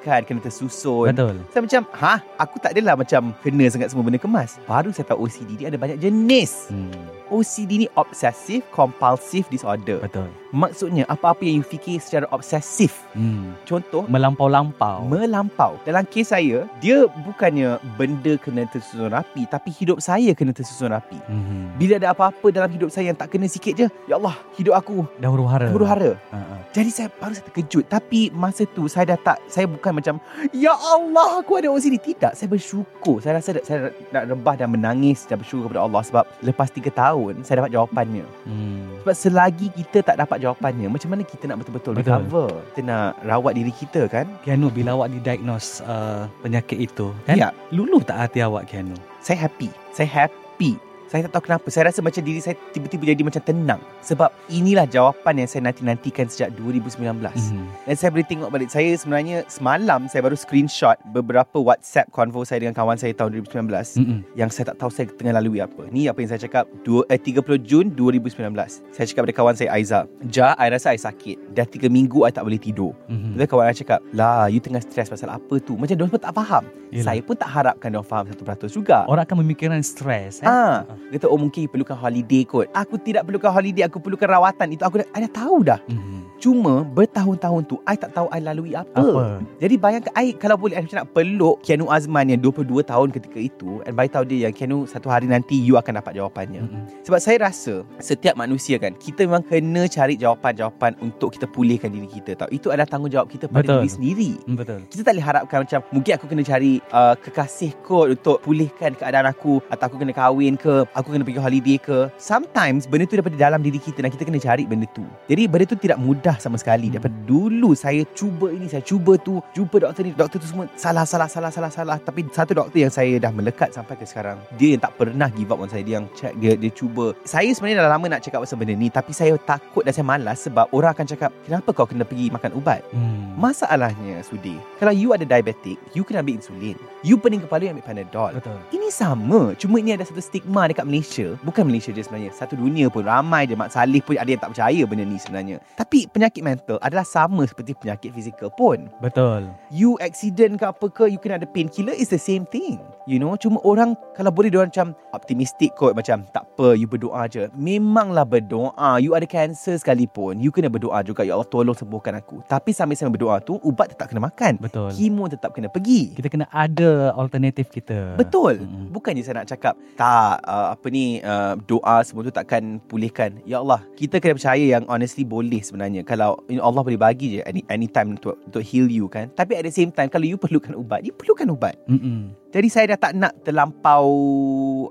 Kan kena tersusun Betul. Saya macam Hah? Aku tak adalah macam Kena sangat semua benda kemas Baru saya tahu OCD ni ada banyak jenis Hmm. OCD ni Obsessive Compulsive Disorder Betul. Maksudnya Apa-apa yang you fikir secara obsesif Hmm. Contoh Melampau-lampau. Melampau Dalam kes saya Dia bukannya Benda kena tersusun rapi Tapi hidup saya kena tersusun rapi Mhm. Bila ada apa-apa dalam hidup saya Yang tak kena sikit je Ya Allah Hidup aku Dah huru hara. Huru hara Ha, ha. Jadi saya baru saya terkejut Tapi masa tu Saya dah tak Saya bukan macam Ya Allah Aku ada OCD Tidak Saya bersyukur Saya rasa saya nak rebah dan menangis Dan bersyukur kepada Allah Sebab lepas 3 tahun Saya dapat jawapannya Hmm. Sebab selagi kita tak dapat jawapannya Macam mana kita nak betul-betul Betul. recover Kita nak rawat diri kita kan Kianu bila awak didiagnose uh, penyakit itu kan? Ya. Luluh tak hati awak Kianu? Saya happy Saya happy Saya tak tahu kenapa. Saya rasa macam diri saya Tiba-tiba jadi macam tenang. Sebab inilah jawapan yang saya nanti-nantikan Sejak 2019 Mhm. Dan saya boleh tengok balik. Saya sebenarnya Semalam saya baru screenshot Beberapa WhatsApp convo saya Dengan kawan saya tahun 2019 Mm-mm. Yang saya tak tahu saya tengah lalui apa. Ni apa yang saya cakap? Dua, eh, 30 Jun 2019 Saya cakap pada kawan saya Aiza Ja, I rasa I sakit. Dah 3 minggu I tak boleh tidur. Mhm. Lepas kawan saya cakap Lah, you tengah stres pasal apa tu? Macam diorang pun tak faham. Yelah. Saya pun tak harapkan diorang faham 100% juga. Orang akan memikirkan stres eh? Ah, dia kata oh mungkin perlukan holiday kot. Aku tidak perlukan holiday, aku perlukan rawatan. Itu aku dah, I dah tahu dah. Mhm. Cuma bertahun-tahun tu I tak tahu I lalui apa. Apa? Jadi bayangkan I kalau boleh I macam nak peluk Keanu Azman yang 22 tahun ketika itu and beritahu dia yang Keanu satu hari nanti you akan dapat jawapannya. Mm-mm. Sebab saya rasa setiap manusia kan kita memang kena cari jawapan-jawapan untuk kita pulihkan diri kita tau. Itu adalah tanggungjawab kita pada Betul. diri sendiri. Mm, Betul. Kita tak boleh harapkan macam mungkin aku kena cari uh, kekasih kot untuk pulihkan keadaan aku atau aku kena kahwin ke, aku kena pergi holiday ke. Sometimes benda tu daripada dalam diri kita dan kita kena cari benda tu. Jadi benda tu tidak mudah sama sekali. Hmm. Daripada dulu saya cuba ini, saya cuba tu, jumpa doktor ni, doktor tu semua salah salah salah salah salah. Tapi satu doktor yang saya dah melekat sampai ke sekarang, dia yang tak pernah give up on saya. Dia yang check, dia dia cuba. Saya sebenarnya dah lama nak cakap pasal benda ni tapi saya takut dan saya malas sebab orang akan cakap, "Kenapa kau kena pergi makan ubat?" Hmm. Masalahnya Sudi Kalau you ada diabetic You kena ambil insulin You pening kepala You ambil panadol Betul. Ini sama Cuma ini ada satu stigma Dekat Malaysia Bukan Malaysia je sebenarnya Satu dunia pun Ramai je Mak Saleh pun Ada yang tak percaya benda ni sebenarnya Tapi penyakit mental Adalah sama seperti penyakit fizikal pun Betul. You accident ke apa ke You kena ada painkiller It's the same thing You know Cuma orang Kalau boleh diorang macam Optimistic kot Macam tak apa You berdoa je. Memanglah berdoa. You ada cancer sekalipun You kena berdoa juga. Ya Allah tolong sembuhkan aku. Tapi sambil-sambil berdoa tu Ubat tetap kena makan. Betul. Kemo tetap kena pergi. Kita kena ada alternatif kita. Betul. Mm-mm. Bukannya saya nak cakap Tak uh, Apa ni uh, Doa semua tu takkan pulihkan. Ya Allah Kita kena percaya yang Honestly boleh sebenarnya. Kalau you know, Allah boleh bagi je any, Anytime untuk, untuk heal you kan. Tapi at the same time Kalau you perlukan ubat You perlukan ubat. Mm-mm. Jadi saya dah tak nak terlampau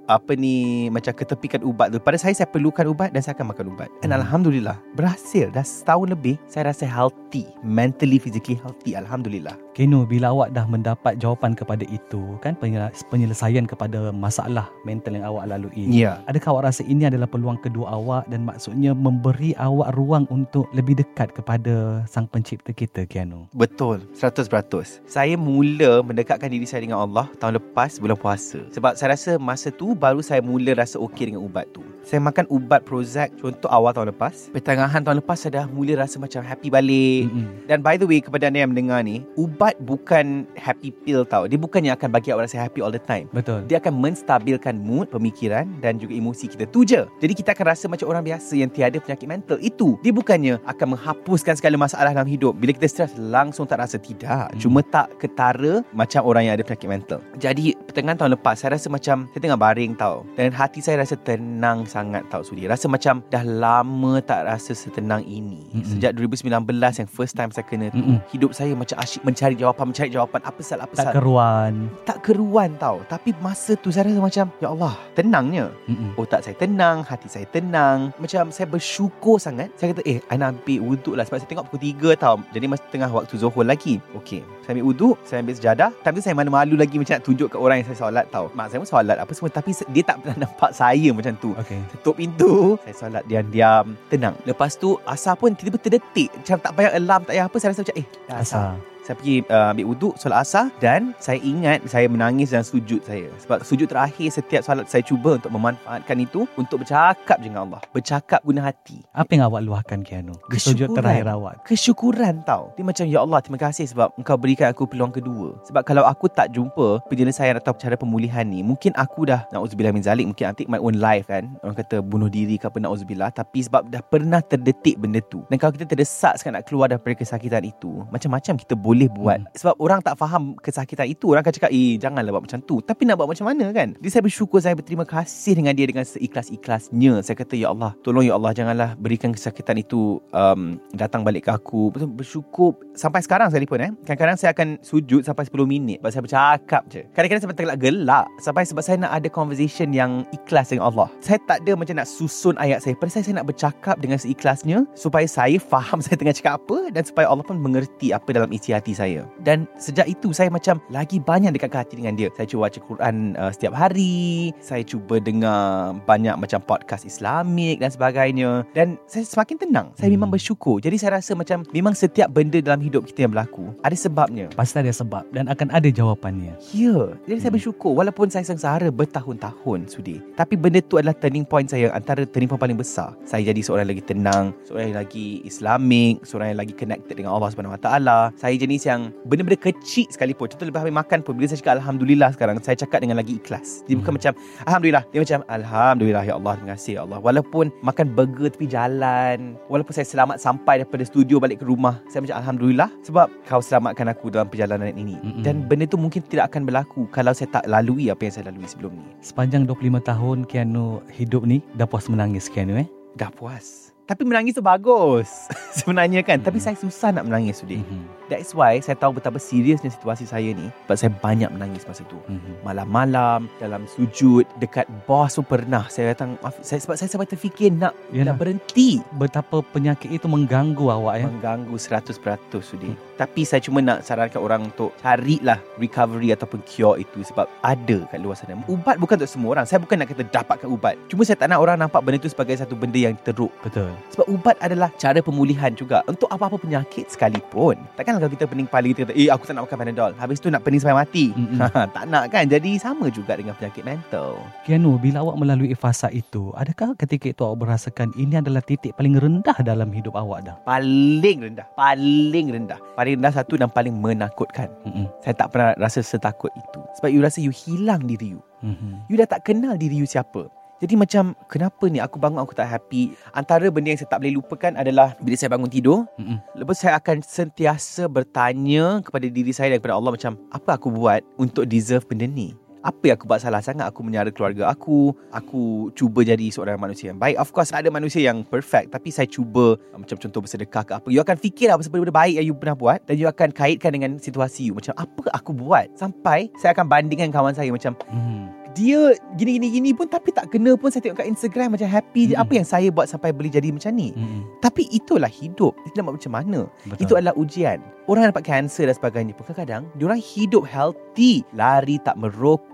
apa ni macam ketepikan ubat tu. Pada saya saya perlukan ubat dan saya akan makan ubat. And Hmm. alhamdulillah berhasil. Dah setahun lebih saya rasa healthy, mentally physically healthy alhamdulillah. Keno, bila awak dah mendapat jawapan kepada itu, kan penyel- penyelesaian kepada masalah mental yang awak lalui. Ya. Adakah awak rasa ini adalah peluang kedua awak dan maksudnya memberi awak ruang untuk lebih dekat kepada sang pencipta kita, Keanu? Betul, 100%. Saya mula mendekatkan diri saya dengan Allah tahun lepas bulan puasa. Sebab saya rasa masa tu baru saya mula rasa okey dengan ubat tu. Saya makan ubat Prozac contoh awal tahun lepas. Pertengahan tahun lepas saya dah mula rasa macam happy balik. Mm-mm. Dan by the way kepada anda yang mendengar ni Ubat bukan happy pill tau Dia bukannya akan bagi awak rasa happy all the time Betul. Dia akan menstabilkan mood, pemikiran dan juga emosi kita Tu je Jadi kita akan rasa macam orang biasa yang tiada penyakit mental Itu Dia bukannya akan menghapuskan segala masalah dalam hidup Bila kita stres langsung tak rasa Tidak Hmm. Cuma tak ketara macam orang yang ada penyakit mental Jadi pertengahan tahun lepas Saya rasa macam Saya tengah baring tau. Dan hati saya rasa tenang sangat tau Sudi. Rasa macam dah lama tak rasa setenang ini. Mm-mm. Sejak 2019 yang first time saya kena tu Mm-mm. Hidup saya macam asyik mencari jawapan Mencari jawapan. Apa sal, apa Tak sal keruan. tak keruan tau. Tapi masa tu saya rasa macam Ya Allah Tenangnya. Mm-mm. Otak saya tenang Hati saya tenang. Macam saya bersyukur sangat. Saya kata eh I nak ambil wuduk lah Sebab saya tengok pukul 3 tau. Jadi masa tengah waktu Zohor lagi. Okey Saya ambil wuduk Saya ambil sejadah. Tapi saya malu-malu lagi Macam nak tunjuk ke orang yang saya solat tau. Mak saya pun solat apa semua. Tapi dia tak pernah nampak saya macam tu. Okey. Tutup pintu Saya solat diam-diam. Tenang. Lepas tu Asar pun tiba-tiba terdetik. Macam tak payah alarm Tak payah apa Saya rasa macam eh dah asar. Asal. Saya pergi uh, ambil wuduk solat asar dan saya ingat saya menangis dalam sujud saya. Sebab sujud terakhir setiap solat saya cuba untuk memanfaatkan itu untuk bercakap dengan Allah. Bercakap guna hati. Apa yang awak luahkan, Keanu? Di sujud Kesyukuran. terakhir awak. Kesyukuran tau. Dia macam ya Allah terima kasih sebab engkau berikan aku peluang kedua. Sebab kalau aku tak jumpa penyelesaian atau cara pemulihan ni, mungkin aku dah nauzubillah min zalik, mungkin I take my own life kan. Orang kata bunuh diri ke apa nauzubillah, tapi sebab dah pernah terdetik benda tu. Dan kalau kita terdesak sekarang nak keluar daripada kesakitan itu, macam-macam kita boleh buat. Hmm. Sebab orang tak faham kesakitan itu, orang akan cakap, "Eh, janganlah buat macam tu." Tapi nak buat macam mana kan? Jadi saya bersyukur, saya berterima kasih dengan dia dengan seikhlas-ikhlasnya. Saya kata, "Ya Allah, tolong ya Allah janganlah berikan kesakitan itu um, datang balik ke aku." Betul bersyukur sampai sekarang sekalipun eh. Kadang-kadang saya akan sujud sampai 10 minit sebab saya bercakap je. Kadang-kadang sampai tergelak-gelak sampai sebab saya nak ada conversation yang ikhlas dengan Allah. Saya tak ada macam nak susun ayat saya. Pada saya saya nak bercakap dengan seikhlasnya supaya saya faham saya tengah cakap apa dan supaya Allah pun mengerti apa dalam isi hati saya. Dan sejak itu saya macam lagi banyak dekat hati dengan dia. Saya cuba baca Quran uh, setiap hari. Saya cuba dengar banyak macam podcast Islamik dan sebagainya. Dan saya semakin tenang. Saya Hmm. memang bersyukur. Jadi saya rasa macam memang setiap benda dalam hidup kita yang berlaku ada sebabnya. Pasti ada sebab dan akan ada jawapannya. Ya, jadi saya Hmm. bersyukur walaupun saya sengsara bertahun-tahun sudi. Tapi benda tu adalah turning point saya antara turning point paling besar. Saya jadi seorang lagi tenang, seorang yang lagi Islamik, seorang yang lagi connected dengan Allah Subhanahu Wa Taala. Saya jenis jenis yang benda-benda kecil sekalipun. Contoh lepas habis makan pun bila saya cakap alhamdulillah sekarang saya cakap dengan lagi ikhlas. Jadi bukan Hmm. macam alhamdulillah. Dia macam alhamdulillah ya Allah terima kasih ya Allah. Walaupun makan burger tepi jalan, walaupun saya selamat sampai daripada studio balik ke rumah, saya macam alhamdulillah sebab kau selamatkan aku dalam perjalanan ini. Mm-mm. Dan benda tu mungkin tidak akan berlaku kalau saya tak lalui apa yang saya lalui sebelum ni. Sepanjang 25 tahun Keanu hidup ni dah puas menangis Keanu eh. Dah puas. Tapi menangis tu bagus sebenarnya kan. Tapi Mhm. saya susah nak menangis Sudi. Mhm. That's why saya tahu betapa seriusnya situasi saya ni Sebab saya banyak menangis masa tu Mhm. Malam-malam Dalam sujud Dekat bos pun pernah Saya datang maaf, saya, Sebab saya sampai terfikir Nak, Yalah. nak berhenti Betapa penyakit itu mengganggu awak ya. Mengganggu 100% Sudi Tapi saya cuma nak sarankan orang Untuk carilah recovery Ataupun cure itu Sebab ada kat luar sana Ubat bukan untuk semua orang Saya bukan nak kata dapatkan ubat Cuma saya tak nak orang nampak Benda itu sebagai satu benda yang teruk Betul. Sebab ubat adalah cara pemulihan juga Untuk apa-apa penyakit sekalipun. Takkan kalau kita pening kepala Kita kata Eh aku tak nak makan Panadol. Habis tu nak pening sampai mati. Mm-mm. Tak nak kan? Jadi sama juga dengan penyakit mental. Keanu, bila awak melalui fasa itu, adakah ketika itu awak merasakan ini adalah titik paling rendah dalam hidup awak dah? Paling rendah. Paling rendah. Paling rendah satu dan paling menakutkan. Mhm. Saya tak pernah rasa setakut itu. Sebab you rasa you hilang diri you. Mhm. You dah tak kenal diri you siapa jadi macam kenapa ni aku bangun aku tak happy Antara benda yang saya tak boleh lupakan adalah Bila saya bangun tidur Mhm. Lepas saya akan sentiasa bertanya kepada diri saya daripada Allah macam apa aku buat untuk deserve benda ni? Apa yang aku buat salah sangat? Aku menyara keluarga aku. Aku cuba jadi seorang manusia yang baik. Of course ada manusia yang perfect. Tapi saya cuba uh, Macam contoh bersedekah ke apa. You akan fikir apa benda baik yang you pernah buat. Dan you akan kaitkan dengan situasi you. Macam apa aku buat? Sampai saya akan bandingkan kawan saya. Macam Mhm. dia gini-gini-gini pun Tapi tak kena pun. Saya tengok kat Instagram Macam happy je. Mm-mm. Apa yang saya buat sampai boleh jadi macam ni? Mhm. Tapi itulah hidup. Dia nak buat macam mana? Betul. itu adalah ujian. Orang yang dapat kanser dan sebagainya pun kadang-kadang diorang hidup healthy, lari tak merokok,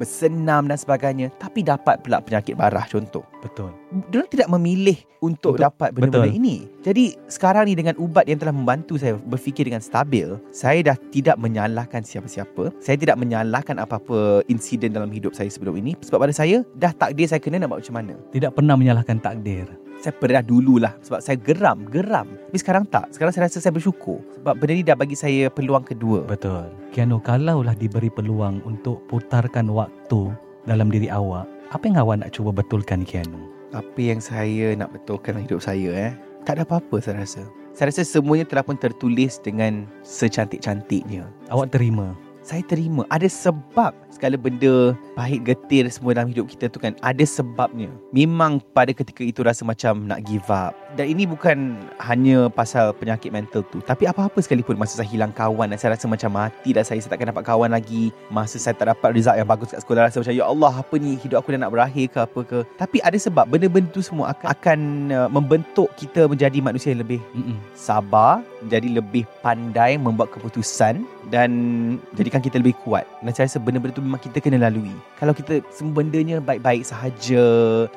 bersenam dan sebagainya tapi dapat pula penyakit barah contoh. Betul. Diorang tidak memilih untuk, Untuk- dapat benda-benda betul. ini. Jadi sekarang ni dengan ubat yang telah membantu saya berfikir dengan stabil, saya dah tidak menyalahkan siapa-siapa. Saya tidak menyalahkan apa-apa insiden dalam hidup saya sebelum ini sebab pada saya dah takdir saya kena nak buat macam mana. Tidak pernah menyalahkan takdir. Saya pernah dululah sebab saya geram, geram. Tapi sekarang tak. Sekarang saya rasa saya bersyukur sebab benda ni dah bagi saya peluang kedua. Betul. Keanu, kalaulah diberi peluang untuk putarkan waktu dalam diri awak, apa yang awak nak cuba betulkan Keanu? Apa yang saya nak betulkan dalam hidup saya eh? Tak ada apa-apa saya rasa. Saya rasa semuanya telah pun tertulis dengan secantik-cantiknya. Awak terima. Saya terima. Ada sebab segala benda pahit getir semua dalam hidup kita tu kan. Ada sebabnya. Memang pada ketika itu rasa macam nak give up. Dan ini bukan hanya pasal penyakit mental tu. Tapi apa-apa sekalipun masa saya hilang kawan dan saya rasa macam mati dah saya. Saya takkan dapat kawan lagi. Masa saya tak dapat result yang bagus kat sekolah. Rasa macam ya Allah apa ni hidup aku dah nak berakhir ke apa ke. Tapi ada sebab benda-benda tu semua akan, akan uh, membentuk kita menjadi manusia yang lebih Mm-mm. sabar, menjadi lebih pandai membuat keputusan dan jadikan kita lebih kuat. Dan saya rasa benda-benda tu memang kita kena lalui. Kalau kita semua bendanya baik-baik sahaja,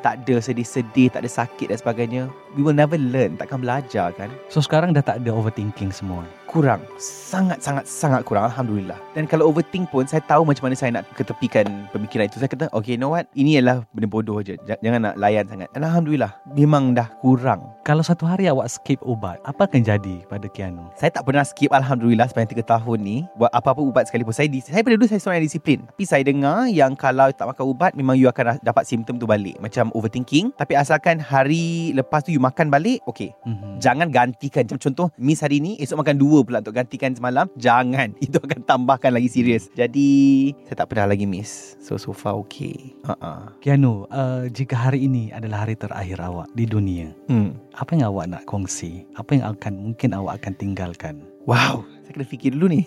tak ada sedih-sedih, tak ada sakit dan sebagainya, we will never learn, takkan belajar kan? So sekarang dah tak ada overthinking semua. Kurang. Sangat-sangat sangat kurang Alhamdulillah. Dan kalau overthink pun saya tahu macam mana saya nak ketepikan pemikiran itu. Saya kata, okay, you know what? Ini adalah benda bodoh je. Jangan nak layan sangat. Dan Alhamdulillah, memang dah kurang. Kalau satu hari awak skip ubat, apa akan jadi pada Keanu? Saya tak pernah skip Alhamdulillah sepanjang 3 tahun ni Buat apa-apa ubat sekalipun Saya saya pada dulu saya seorang yang disiplin Tapi saya dengar yang kalau tak makan ubat Memang you akan dapat simptom tu balik Macam overthinking Tapi asalkan hari lepas tu you makan balik Okay Mhm. Jangan gantikan Macam contoh Miss hari ni Esok makan dua pula Untuk gantikan semalam Jangan Itu akan tambahkan lagi serius Jadi Saya tak pernah lagi miss So so far okay uh-uh. Keanu, uh, jika hari ini adalah hari terakhir awak di dunia, hmm. apa yang awak nak kongsi? Apa yang akan mungkin awak akan tinggalkan? Wow, saya kena fikir dulu ni.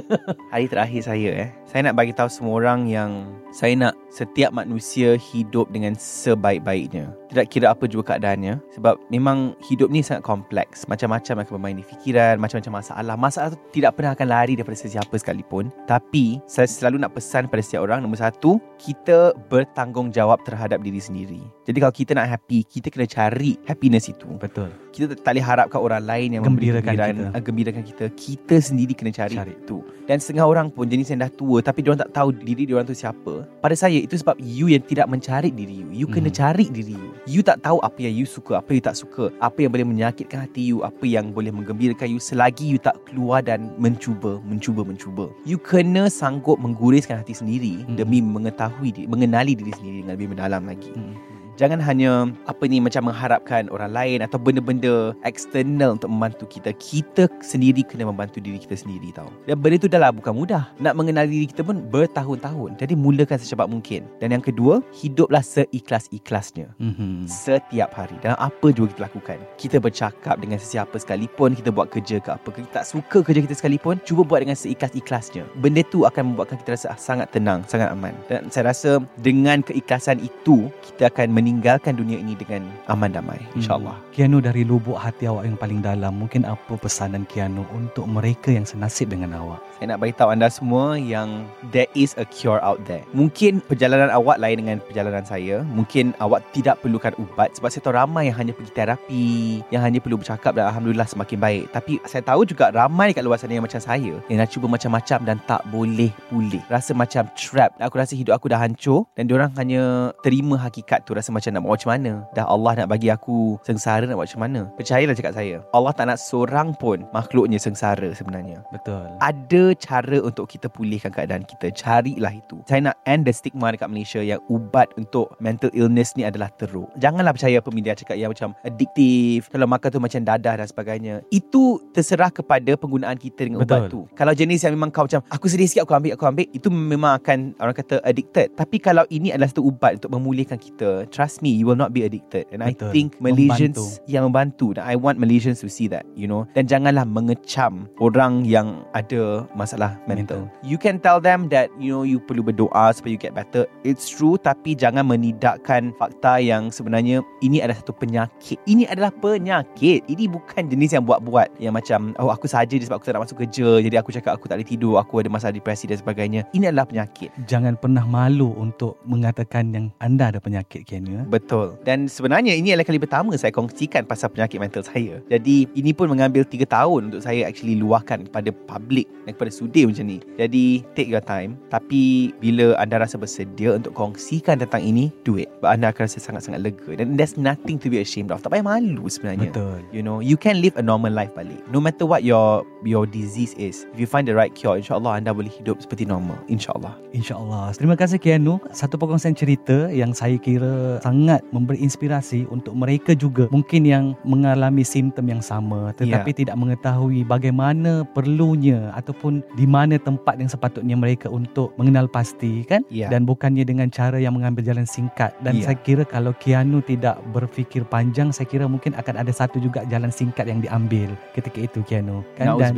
Hari terakhir saya eh. Saya nak bagi tahu semua orang yang saya nak setiap manusia hidup dengan sebaik-baiknya. Tidak kira apa juga keadaannya sebab memang hidup ni sangat kompleks. Macam-macam akan bermain di fikiran, macam-macam masalah. Masalah tu tidak pernah akan lari daripada sesiapa sekalipun. Tapi saya selalu nak pesan pada setiap orang nombor satu, kita bertanggungjawab terhadap diri sendiri. Jadi kalau kita nak happy, kita kena cari happiness itu Betul. kita tak boleh harapkan orang lain yang Gembirakan kegembiraan, kita. uh, gembirakan kita. Kita sendiri kena cari, Cari. itu. Dan setengah orang pun jenis yang dah tua tapi diorang tak tahu diri diorang tu siapa. Pada saya itu sebab you yang tidak mencari diri you. You kena Mhm. cari diri you. You tak tahu apa yang you suka, apa you tak suka, apa yang boleh menyakitkan hati you, apa yang boleh menggembirakan you selagi you tak keluar dan mencuba, mencuba, mencuba. You kena sanggup mengguriskan hati sendiri Hmm. demi mengetahui, mengenali diri sendiri dengan lebih mendalam lagi. Hmm. Jangan hanya apa ni macam mengharapkan orang lain atau benda-benda eksternal untuk membantu kita. Kita sendiri kena membantu diri kita sendiri tau. Dan benda tu dah lah bukan mudah. Nak mengenali diri kita pun bertahun-tahun. Jadi mulakan secepat mungkin. Dan yang kedua, hiduplah seikhlas-ikhlasnya. Mhm. Setiap hari Dalam apa juga kita lakukan Kita bercakap dengan sesiapa sekalipun Kita buat kerja ke apa Kita tak suka kerja kita sekalipun Cuba buat dengan seikhlas-ikhlasnya Benda tu akan membuatkan kita rasa sangat tenang Sangat aman Dan saya rasa Dengan keikhlasan itu Kita akan meninggalkan dunia ini Dengan aman damai InsyaAllah. Hmm. Kiano dari lubuk hati awak yang paling dalam Mungkin apa pesanan Kiano Untuk mereka yang senasib dengan awak? Saya nak beritahu anda semua Yang there is a cure out there. Mungkin perjalanan awak lain dengan perjalanan saya Mungkin awak tidak perlukan ubat Sebab saya tahu ramai yang hanya pergi terapi Yang hanya perlu bercakap dan Alhamdulillah semakin baik. Tapi saya tahu juga ramai kat luar sana yang macam saya Yang dah cuba macam-macam dan tak boleh pulih. Rasa macam trap. Aku rasa hidup aku dah hancur Dan diorang hanya terima hakikat tu Rasa macam nak buat macam mana Dah Allah nak bagi aku sengsara nak buat macam mana Percayalah cakap saya Allah tak nak seorang pun makhluknya sengsara sebenarnya Betul ada cara untuk kita pulihkan keadaan kita. Carilah itu. Saya nak end the stigma dekat Malaysia yang ubat untuk mental illness ni adalah teruk. Janganlah percaya apa media cakap yang macam addiktif. Kalau makan tu macam dadah dan sebagainya. Itu terserah kepada penggunaan kita dengan Betul. ubat tu. Kalau jenis yang memang kau macam aku sedih sikit aku ambil aku ambil itu memang akan orang kata addicted. Tapi kalau ini adalah satu ubat untuk memulihkan kita, trust me you will not be addicted. And Betul. I think Malaysians Membantu. yang membantu dan I want Malaysians to see that, you know. Dan janganlah mengecam orang yang ada masalah mental. Mental. You can tell them that you know you perlu berdoa supaya you get better. It's true tapi jangan menidakkan fakta yang sebenarnya ini adalah satu penyakit. Ini adalah penyakit. Ini bukan jenis yang buat-buat yang macam oh aku saja sebab aku tak nak masuk kerja jadi aku cakap aku tak boleh tidur, aku ada masalah depresi dan sebagainya. Ini adalah penyakit. Jangan pernah malu untuk mengatakan yang anda ada penyakit Kiano ya? Betul. Dan sebenarnya ini adalah kali pertama saya kongsikan pasal penyakit mental saya. Jadi ini pun mengambil 3 tahun untuk saya actually luahkan kepada public dan kepada sudi macam ni. Jadi take your time. Tapi bila anda rasa bersedia untuk kongsikan tentang ini, do it. Sebab anda akan rasa sangat-sangat lega. Dan there's nothing to be ashamed of. Tak payah malu sebenarnya. Betul You know, you can live a normal life balik. No matter what your your disease is. If you find the right cure, insyaAllah anda boleh hidup seperti normal. InsyaAllah. InsyaAllah Terima kasih Kianu Satu perkongsian cerita Yang saya kira Sangat memberi inspirasi Untuk mereka juga Mungkin yang Mengalami simptom yang sama Tetapi tidak mengetahui Bagaimana perlunya Ataupun Di mana tempat yang sepatutnya mereka Untuk mengenal pasti kan Ya. Dan bukannya dengan cara yang mengambil jalan singkat Dan Ya. saya kira Kalau Kianu tidak berfikir panjang Saya kira mungkin akan ada satu juga Jalan singkat yang diambil Ketika itu Kianu kan? Dan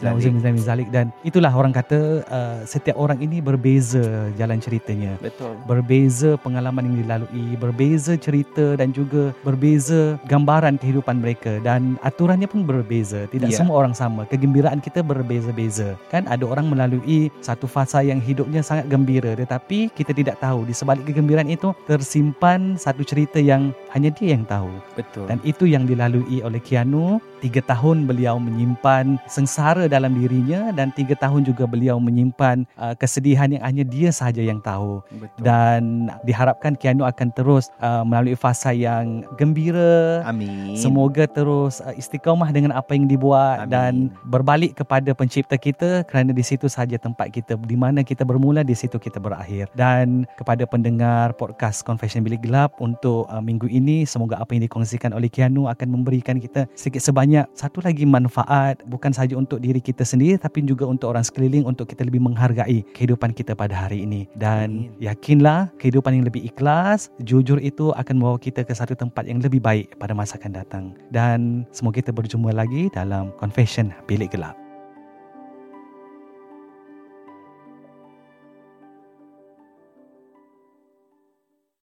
Nauzubillah. zalik dan itulah orang kata uh, setiap orang ini berbeza jalan ceritanya. Betul. Berbeza pengalaman yang dilalui, berbeza cerita dan juga berbeza gambaran kehidupan mereka dan aturannya pun berbeza. Tidak Ya. semua orang sama. Kegembiraan kita berbeza-beza. Kan ada orang melalui satu fasa yang hidupnya sangat gembira tetapi kita tidak tahu di sebalik kegembiraan itu tersimpan satu cerita yang hanya dia yang tahu. Betul. Dan itu yang dilalui oleh Keanu. Tiga tahun beliau menyimpan sengsara dalam dirinya dan tiga tahun juga beliau menyimpan uh, kesedihan yang hanya dia sahaja yang tahu. Betul. Dan diharapkan Keanu akan terus uh, melalui fasa yang gembira. Amin. Semoga terus uh, istiqamah dengan apa yang dibuat Amin. dan berbalik kepada pencipta kita kerana di situ sahaja tempat kita di mana kita bermula di situ kita berakhir. Dan kepada pendengar podcast Confession Bilik Gelap untuk uh, minggu ini semoga apa yang dikongsikan oleh Keanu akan memberikan kita sedikit sebanyak satu lagi manfaat bukan sahaja untuk diri kita sendiri tapi juga untuk orang sekeliling untuk kita lebih menghargai kehidupan kita pada hari ini. Dan Amin. yakinlah kehidupan yang lebih ikhlas jujur itu akan membawa kita ke satu tempat yang lebih baik pada masa akan datang. Dan semoga kita berjumpa lagi dalam Confession Bilik Gelap